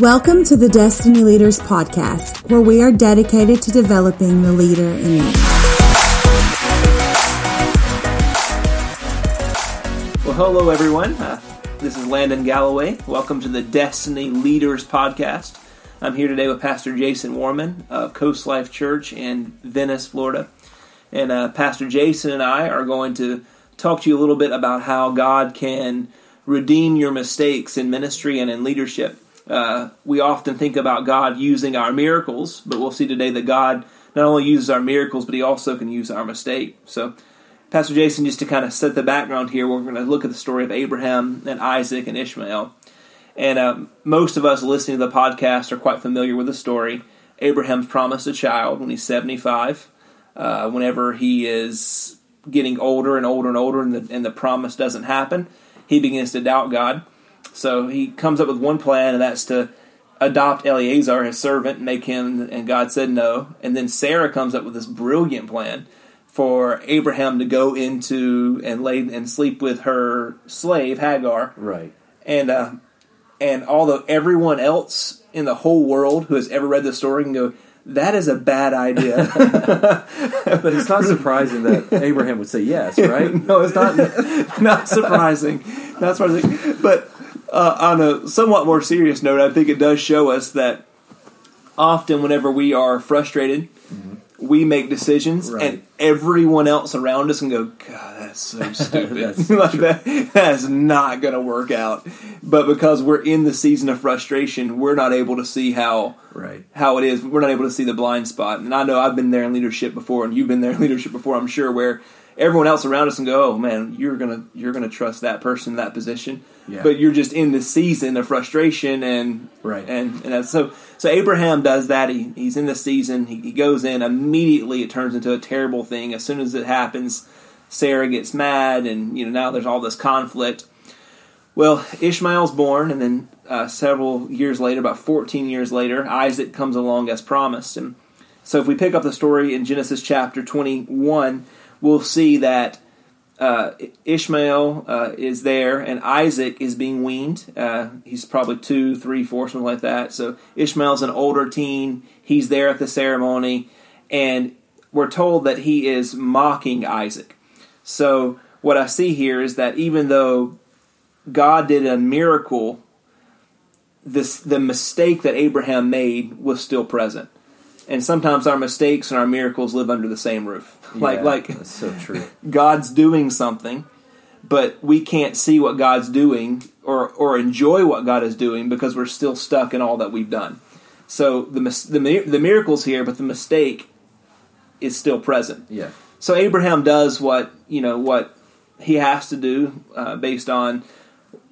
Welcome to the Destiny Leaders Podcast, where we are dedicated to developing the leader in you. Well, hello, everyone. Uh, this is Landon Galloway. Welcome to the Destiny Leaders Podcast. I'm here today with Pastor Jason Warman of Coast Life Church in Venice, Florida. And uh, Pastor Jason and I are going to talk to you a little bit about how God can redeem your mistakes in ministry and in leadership. Uh, we often think about God using our miracles, but we'll see today that God not only uses our miracles, but He also can use our mistake. So, Pastor Jason, just to kind of set the background here, we're going to look at the story of Abraham and Isaac and Ishmael. And uh, most of us listening to the podcast are quite familiar with the story. Abraham's promised a child when he's 75. Uh, whenever he is getting older and older and older, and the, and the promise doesn't happen, he begins to doubt God. So he comes up with one plan, and that's to adopt Eleazar, his servant, and make him. And God said no. And then Sarah comes up with this brilliant plan for Abraham to go into and lay and sleep with her slave Hagar. Right. And uh, and although everyone else in the whole world who has ever read the story can go, that is a bad idea. but it's not surprising that Abraham would say yes, right? no, it's not. Not surprising. Not surprising. But uh, on a somewhat more serious note, I think it does show us that often, whenever we are frustrated, mm-hmm. we make decisions, right. and everyone else around us can go, "God, that's so stupid. that's like that, that's not going to work out." But because we're in the season of frustration, we're not able to see how right how it is. We're not able to see the blind spot. And I know I've been there in leadership before, and you've been there in leadership before. I'm sure where everyone else around us and go, "Oh man, you're gonna you're gonna trust that person in that position." Yeah. But you're just in the season of frustration and right and and so so Abraham does that. He he's in the season. He, he goes in immediately. It turns into a terrible thing as soon as it happens. Sarah gets mad, and you know now there's all this conflict. Well, Ishmael's born, and then uh, several years later, about 14 years later, Isaac comes along as promised. And so, if we pick up the story in Genesis chapter 21, we'll see that uh, Ishmael uh, is there and Isaac is being weaned. Uh, he's probably two, three, four, something like that. So Ishmael's an older teen. He's there at the ceremony, and we're told that he is mocking Isaac. So what I see here is that even though God did a miracle, this the mistake that Abraham made was still present and sometimes our mistakes and our miracles live under the same roof. like yeah, like that's so true. God's doing something, but we can't see what God's doing or or enjoy what God is doing because we're still stuck in all that we've done. So the the the miracles here, but the mistake is still present. Yeah. So Abraham does what you know what he has to do uh, based on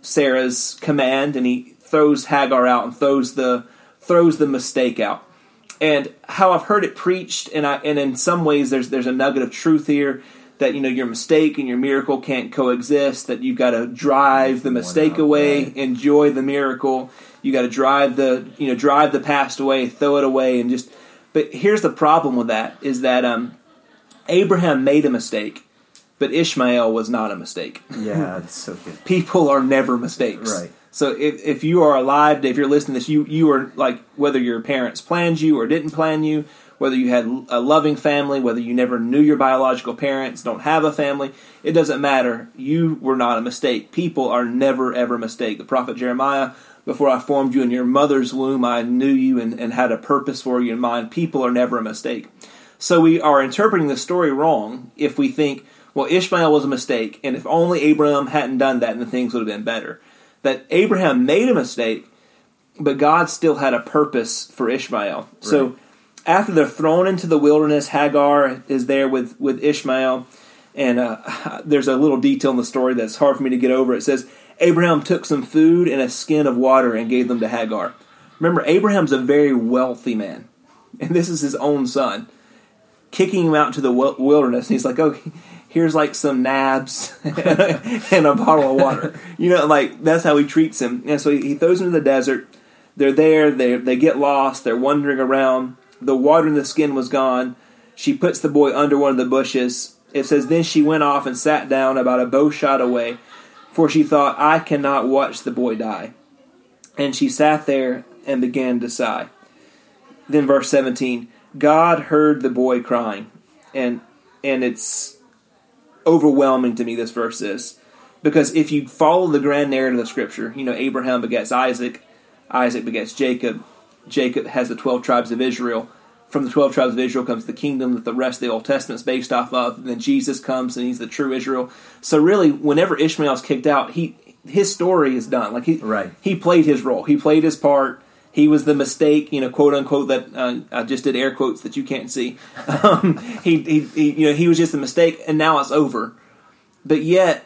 Sarah's command, and he throws Hagar out and throws the throws the mistake out and how I've heard it preached, and I and in some ways there's there's a nugget of truth here that you know your mistake and your miracle can't coexist. That you've got to drive the mistake away, right. enjoy the miracle. You got to drive the you know drive the past away, throw it away, and just. But here's the problem with that is that um, Abraham made a mistake, but Ishmael was not a mistake. Yeah, that's so good. People are never mistakes. Right. So if, if you are alive, if you're listening to this, you, you are like, whether your parents planned you or didn't plan you, whether you had a loving family, whether you never knew your biological parents, don't have a family, it doesn't matter. You were not a mistake. People are never, ever a mistake. The prophet Jeremiah, before I formed you in your mother's womb, I knew you and, and had a purpose for you in mind. People are never a mistake. So we are interpreting the story wrong if we think, well, Ishmael was a mistake, and if only Abraham hadn't done that, then things would have been better that Abraham made a mistake, but God still had a purpose for Ishmael. Right. So after they're thrown into the wilderness, Hagar is there with, with Ishmael. And uh, there's a little detail in the story that's hard for me to get over. It says, Abraham took some food and a skin of water and gave them to Hagar. Remember, Abraham's a very wealthy man, and this is his own son. Kicking him out to the wilderness, and he's like, "Oh, here's like some nabs and a bottle of water. You know, like that's how he treats him. And so he throws him in the desert. They're there. They they get lost. They're wandering around. The water in the skin was gone. She puts the boy under one of the bushes. It says then she went off and sat down about a bow shot away, for she thought I cannot watch the boy die. And she sat there and began to sigh. Then verse 17, God heard the boy crying. And and it's overwhelming to me this verse is because if you follow the grand narrative of scripture, you know Abraham begets Isaac, Isaac begets Jacob, Jacob has the 12 tribes of Israel. From the 12 tribes of Israel comes the kingdom that the rest of the Old Testament is based off of. And then Jesus comes and he's the true Israel. So really, whenever Ishmael's kicked out, he his story is done. Like he Right. he played his role. He played his part. He was the mistake, you know, quote unquote. That uh, I just did air quotes that you can't see. Um, he, he, he, you know, he was just a mistake, and now it's over. But yet,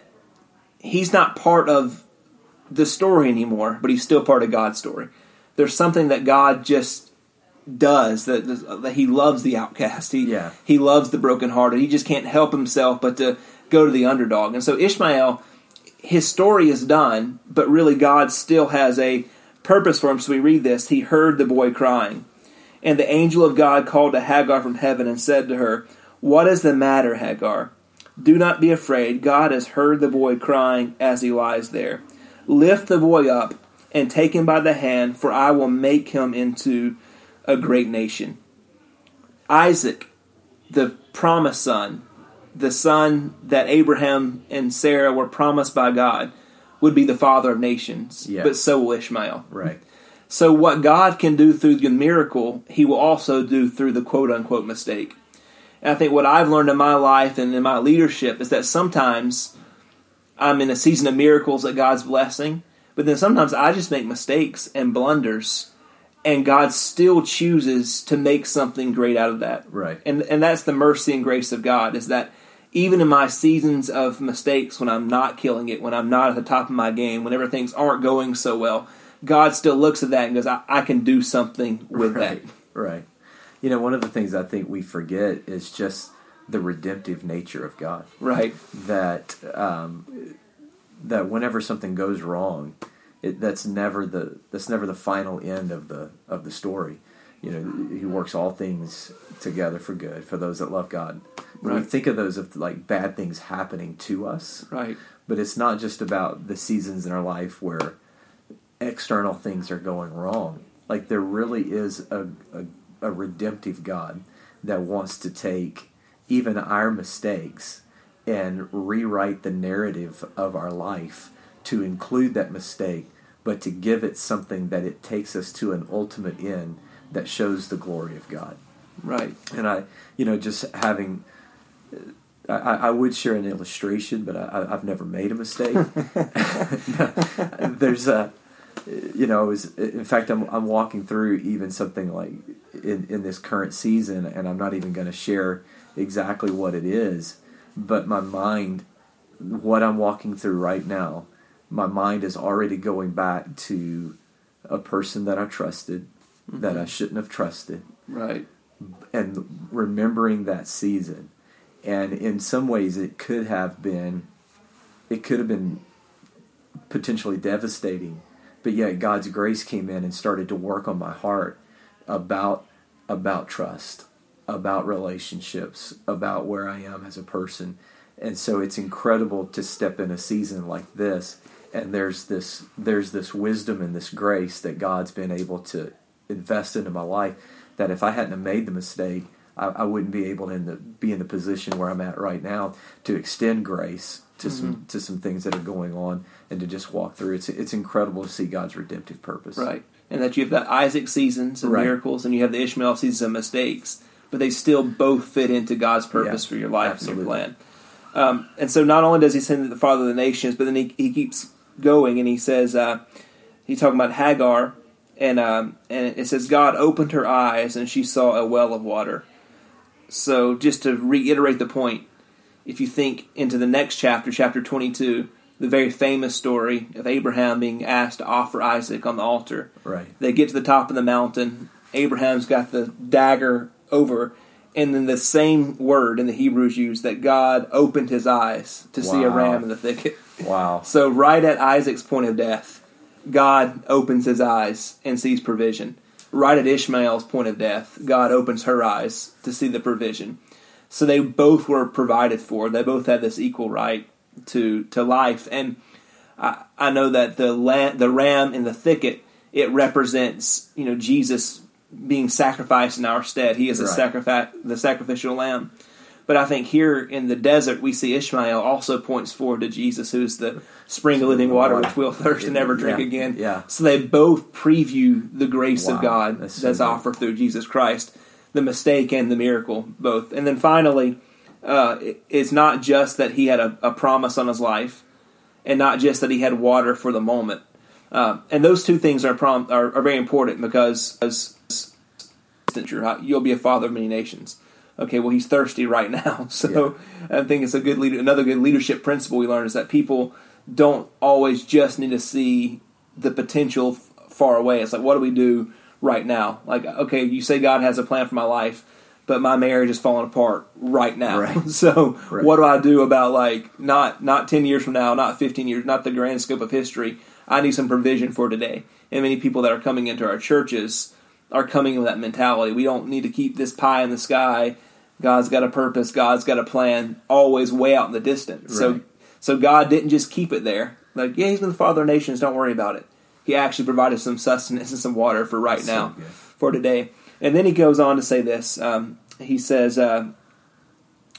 he's not part of the story anymore. But he's still part of God's story. There's something that God just does that that he loves the outcast. He Yeah. he loves the brokenhearted. He just can't help himself but to go to the underdog. And so Ishmael, his story is done, but really God still has a purpose for him. So we read this. He heard the boy crying. And the angel of God called to Hagar from heaven and said to her, What is the matter, Hagar? Do not be afraid. God has heard the boy crying as he lies there. Lift the boy up and take him by the hand, for I will make him into a great nation. Isaac, the promised son, the son that Abraham and Sarah were promised by God, would be the father of nations. Yeah. But so will Ishmael. Right. So what God can do through the miracle, He will also do through the quote unquote mistake. And I think what I've learned in my life and in my leadership is that sometimes I'm in a season of miracles that God's blessing, but then sometimes I just make mistakes and blunders, and God still chooses to make something great out of that. Right. And and that's the mercy and grace of God is that even in my seasons of mistakes when I'm not killing it, when I'm not at the top of my game, whenever things aren't going so well, God still looks at that and goes, I, I can do something with right. that. Right. You know, one of the things I think we forget is just the redemptive nature of God. Right. That um, that whenever something goes wrong, it, that's never the that's never the final end of the of the story. You know, He works all things together for good for those that love God. When we think of those of like bad things happening to us, Right. but it's not just about the seasons in our life where external things are going wrong. Like there really is a, a, a redemptive God that wants to take even our mistakes and rewrite the narrative of our life to include that mistake, but to give it something that it takes us to an ultimate end that shows the glory of God Right. and I, you know, just having, I, I would share an illustration, but I, I've never made a mistake. There's a, you know, was, in fact, I'm, I'm walking through even something like in, in this current season, and I'm not even going to share exactly what it is, but my mind, what I'm walking through right now, my mind is already going back to a person that I trusted, that I mm-hmm. shouldn't have trusted. Right. and remembering that season. And in some ways it could have been it could have been potentially devastating. But yet God's grace came in and started to work on my heart about about trust about relationships about where I am as a person. And so it's incredible to step in a season like this and there's this there's this wisdom and this grace that God's been able to invest into my life that if I hadn't have made the mistake, I, I wouldn't be able to in the, be in the position where I'm at right now to extend grace to some to some things that are going on and to just walk through. It's it's incredible to see God's redemptive purpose. Right. And that you have the Isaac seasons of Right. miracles and you have the Ishmael seasons of mistakes, but they still both fit into God's purpose Yeah, for your life absolutely. and your plan. Um, and so not only does he send the father of the nations, but then he, he keeps going and he says, uh, he's talking about Hagar, and, um, and it says, God opened her eyes and she saw a well of water. So just to reiterate the point, if you think into the next chapter, chapter 22, the very famous story of Abraham being asked to offer Isaac on the altar. Right. They get to the top of the mountain. Abraham's got the dagger over, and then the same word in the Hebrews used that God opened his eyes to see a ram in the thicket. Wow. So, right at Isaac's point of death, God opens his eyes and sees provision. Right at Ishmael's point of death, God opens her eyes to see the provision. So they both were provided for. They both had this equal right to to life. And I, I know that the la- the ram in the thicket it represents you know Jesus being sacrificed in our stead. He is a Right. sacrifice, the sacrificial lamb. But I think here in the desert, we see Ishmael also points forward to Jesus, who's the spring of living water, which we'll thirst and never drink Yeah, again. yeah. So they both preview the grace of God that's that's, so good. offered through Jesus Christ, the mistake and the miracle, both. And then finally, uh, it's not just that he had a, a promise on his life, and not just that he had water for the moment. Uh, and those two things are, prom- are are very important because as you'll be a father of many nations. Okay, well he's thirsty right now, so I think it's a good leader. Another good leadership principle we learn is that people don't always just need to see the potential f- far away. It's like, what do we do right now? Like, okay, you say God has a plan for my life, but my marriage is falling apart right now. Right. so, Right. what do I do about like not not ten years from now, not fifteen years, not the grand scope of history? I need some provision for today. And many people that are coming into our churches are coming with that mentality. We don't need to keep this pie in the sky. God's got a purpose. God's got a plan. Always way out in the distance. So, Right. so God didn't just keep it there. Like, yeah, He's been the Father of nations. Don't worry about it. He actually provided some sustenance and some water for right That's now, good. for today. And then he goes on to say this. Um, he says, uh,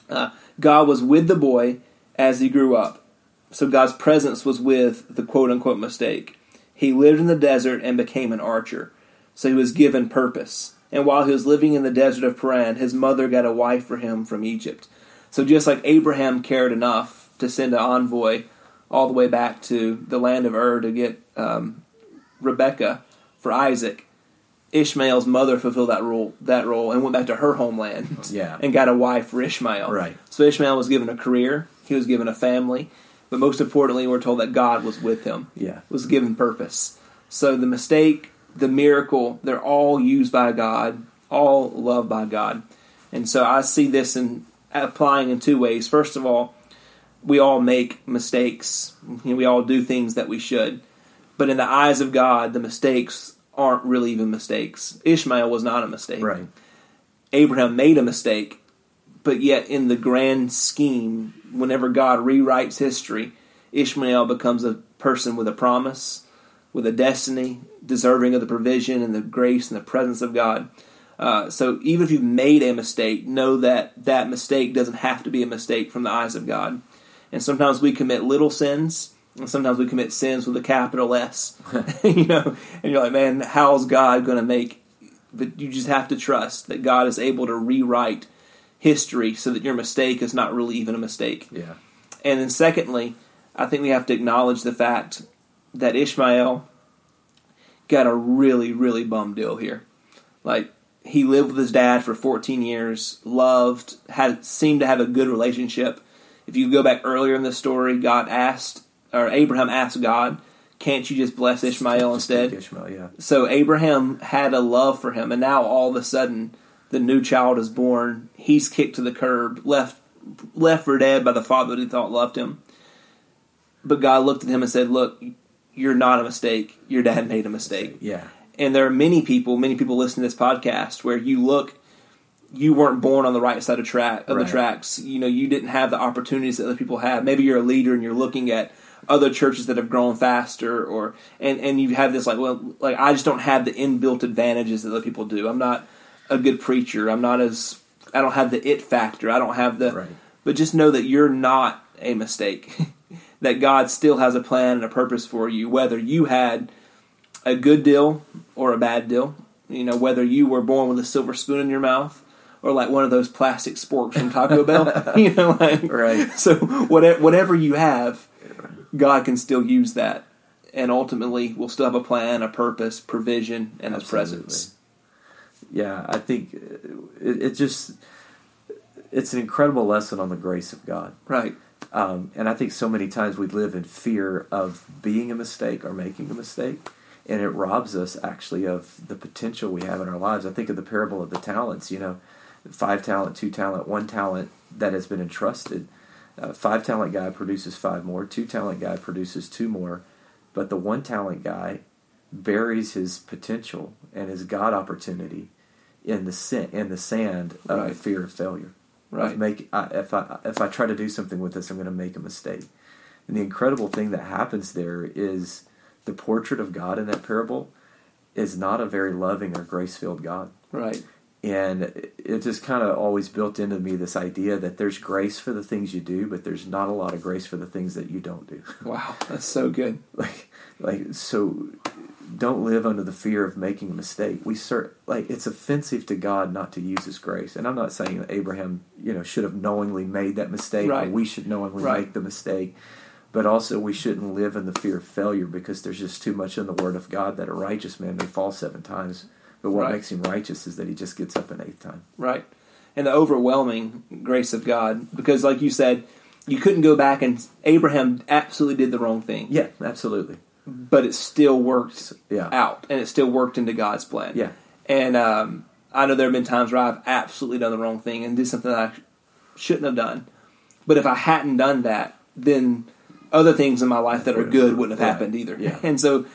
uh, God was with the boy as he grew up. So God's presence was with the quote unquote mistake. He lived in the desert and became an archer. So he was given purpose. And while he was living in the desert of Paran, his mother got a wife for him from Egypt. So just like Abraham cared enough to send an envoy all the way back to the land of Ur to get um, Rebecca for Isaac, Ishmael's mother fulfilled that role that role and went back to her homeland Yeah. and got a wife for Ishmael. Right. So Ishmael was given a career, he was given a family, but most importantly, we're told that God was with him. Yeah. Was given purpose. So the mistake, the miracle, they're all used by God, all loved by God. And so I see this in applying in two ways. First of all, we all make mistakes. We all do things that we should. But in the eyes of God, the mistakes aren't really even mistakes. Ishmael was not a mistake. Right. Abraham made a mistake, but yet in the grand scheme, whenever God rewrites history, Ishmael becomes a person with a promise, with a destiny, deserving of the provision and the grace and the presence of God. Uh, so even if you've made a mistake, know that that mistake doesn't have to be a mistake from the eyes of God. And sometimes we commit little sins, and sometimes we commit sins with a capital S. you know, and you're like, man, how's God going to make? But you just have to trust that God is able to rewrite history so that your mistake is not really even a mistake. Yeah. And then, secondly, I think we have to acknowledge the fact that Ishmael got a really, really bum deal here. Like, he lived with his dad for 14 years, loved, had seemed to have a good relationship. If you go back earlier in the story, God asked, or Abraham asked God, "Can't you just bless Ishmael instead?" Ishmael, yeah. So Abraham had a love for him, and now all of a sudden, the new child is born. He's kicked to the curb, left left for dead by the father that he thought loved him. But God looked at him and said, "Look, you're not a mistake. Your dad mm-hmm. made a mistake." Yeah. And there are many people, many people listening to this podcast where you look, you weren't born on the right side of track of Right. the tracks. You know, you didn't have the opportunities that other people have. Maybe you're a leader and you're looking at other churches that have grown faster, or and and you have this like, well, like I just don't have the inbuilt advantages that other people do. I'm not a good preacher. I'm not as I don't have the it factor. I don't have the. Right. But just know that you're not a mistake. that God still has a plan and a purpose for you, whether you had a good deal or a bad deal. You know, whether you were born with a silver spoon in your mouth or like one of those plastic sporks from Taco Bell. you know, like Right. So whatever whatever you have, God can still use that, and ultimately we'll still have a plan, a purpose, provision, and His presence. Yeah, I think uh, it, it just it's an incredible lesson on the grace of God. Right. Um, and I think so many times we live in fear of being a mistake or making a mistake, and it robs us actually of the potential we have in our lives. I think of the parable of the talents. You know, five talent, two talent, one talent that has been entrusted. Uh, five talent guy produces five more. Two talent guy produces two more, but the one talent guy buries his potential and his God opportunity in the sin, in the sand of Right. fear of failure Right. of make I, if I if I try to do something with this, I'm going to make a mistake. And the incredible thing that happens there is the portrait of God in that parable is not a very loving or grace filled God. Right. And it just kind of always built into me this idea that there's grace for the things you do, but there's not a lot of grace for the things that you don't do. Wow, that's so good. like, like so, don't live under the fear of making a mistake. We cert, like it's offensive to God not to use His grace. And I'm not saying that Abraham, you know, should have knowingly made that mistake, Right. or we should knowingly Right. make the mistake. But also, we shouldn't live in the fear of failure because there's just too much in the Word of God that a righteous man may fall seven times. But what Right. makes him righteous is that he just gets up an eighth time. Right. And the overwhelming grace of God. Because, like you said, you couldn't go back and Abraham absolutely did the wrong thing, Yeah, absolutely. But it still worked Yeah. out and it still worked into God's plan. Yeah. And um, I know there have been times where I've absolutely done the wrong thing and did something that I shouldn't have done. But if I hadn't done that, then other things in my life that are good wouldn't have happened either. Yeah. And so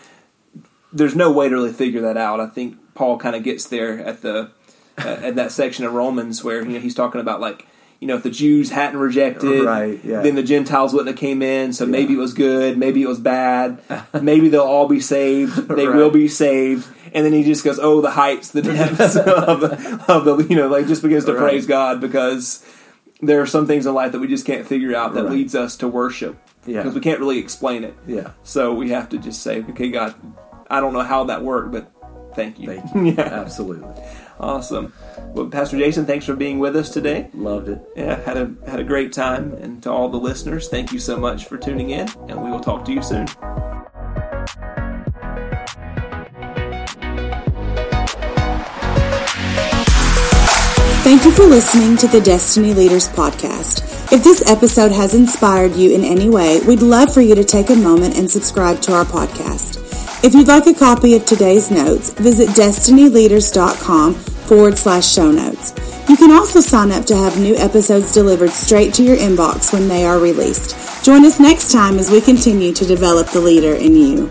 there's no way to really figure that out. I think Paul kind of gets there at the uh, at that section of Romans where you know he's talking about like you know if the Jews hadn't rejected, Right, yeah. then the Gentiles wouldn't have came in. So maybe it was good, maybe it was bad, maybe they'll all be saved. They Right. will be saved. And then he just goes, "Oh, the heights, the depths of the, of the you know like just begins to Right. praise God because there are some things in life that we just can't figure out that Right. leads us to worship Yeah. because we can't really explain it. Yeah. So we have to just say, okay, God, I don't know how that worked, but thank you. Thank you. yeah, Absolutely. Awesome. Well, Pastor Jason, thanks for being with us today. Loved it. Yeah, had a had a great time, and to all the listeners, thank you so much for tuning in, and we will talk to you soon. Thank you for listening to the Destiny Leaders Podcast. If this episode has inspired you in any way, we'd love for you to take a moment and subscribe to our podcast. If you'd like a copy of today's notes, visit destinyleaders.com forward slash show notes. You can also sign up to have new episodes delivered straight to your inbox when they are released. Join us next time as we continue to develop the leader in you.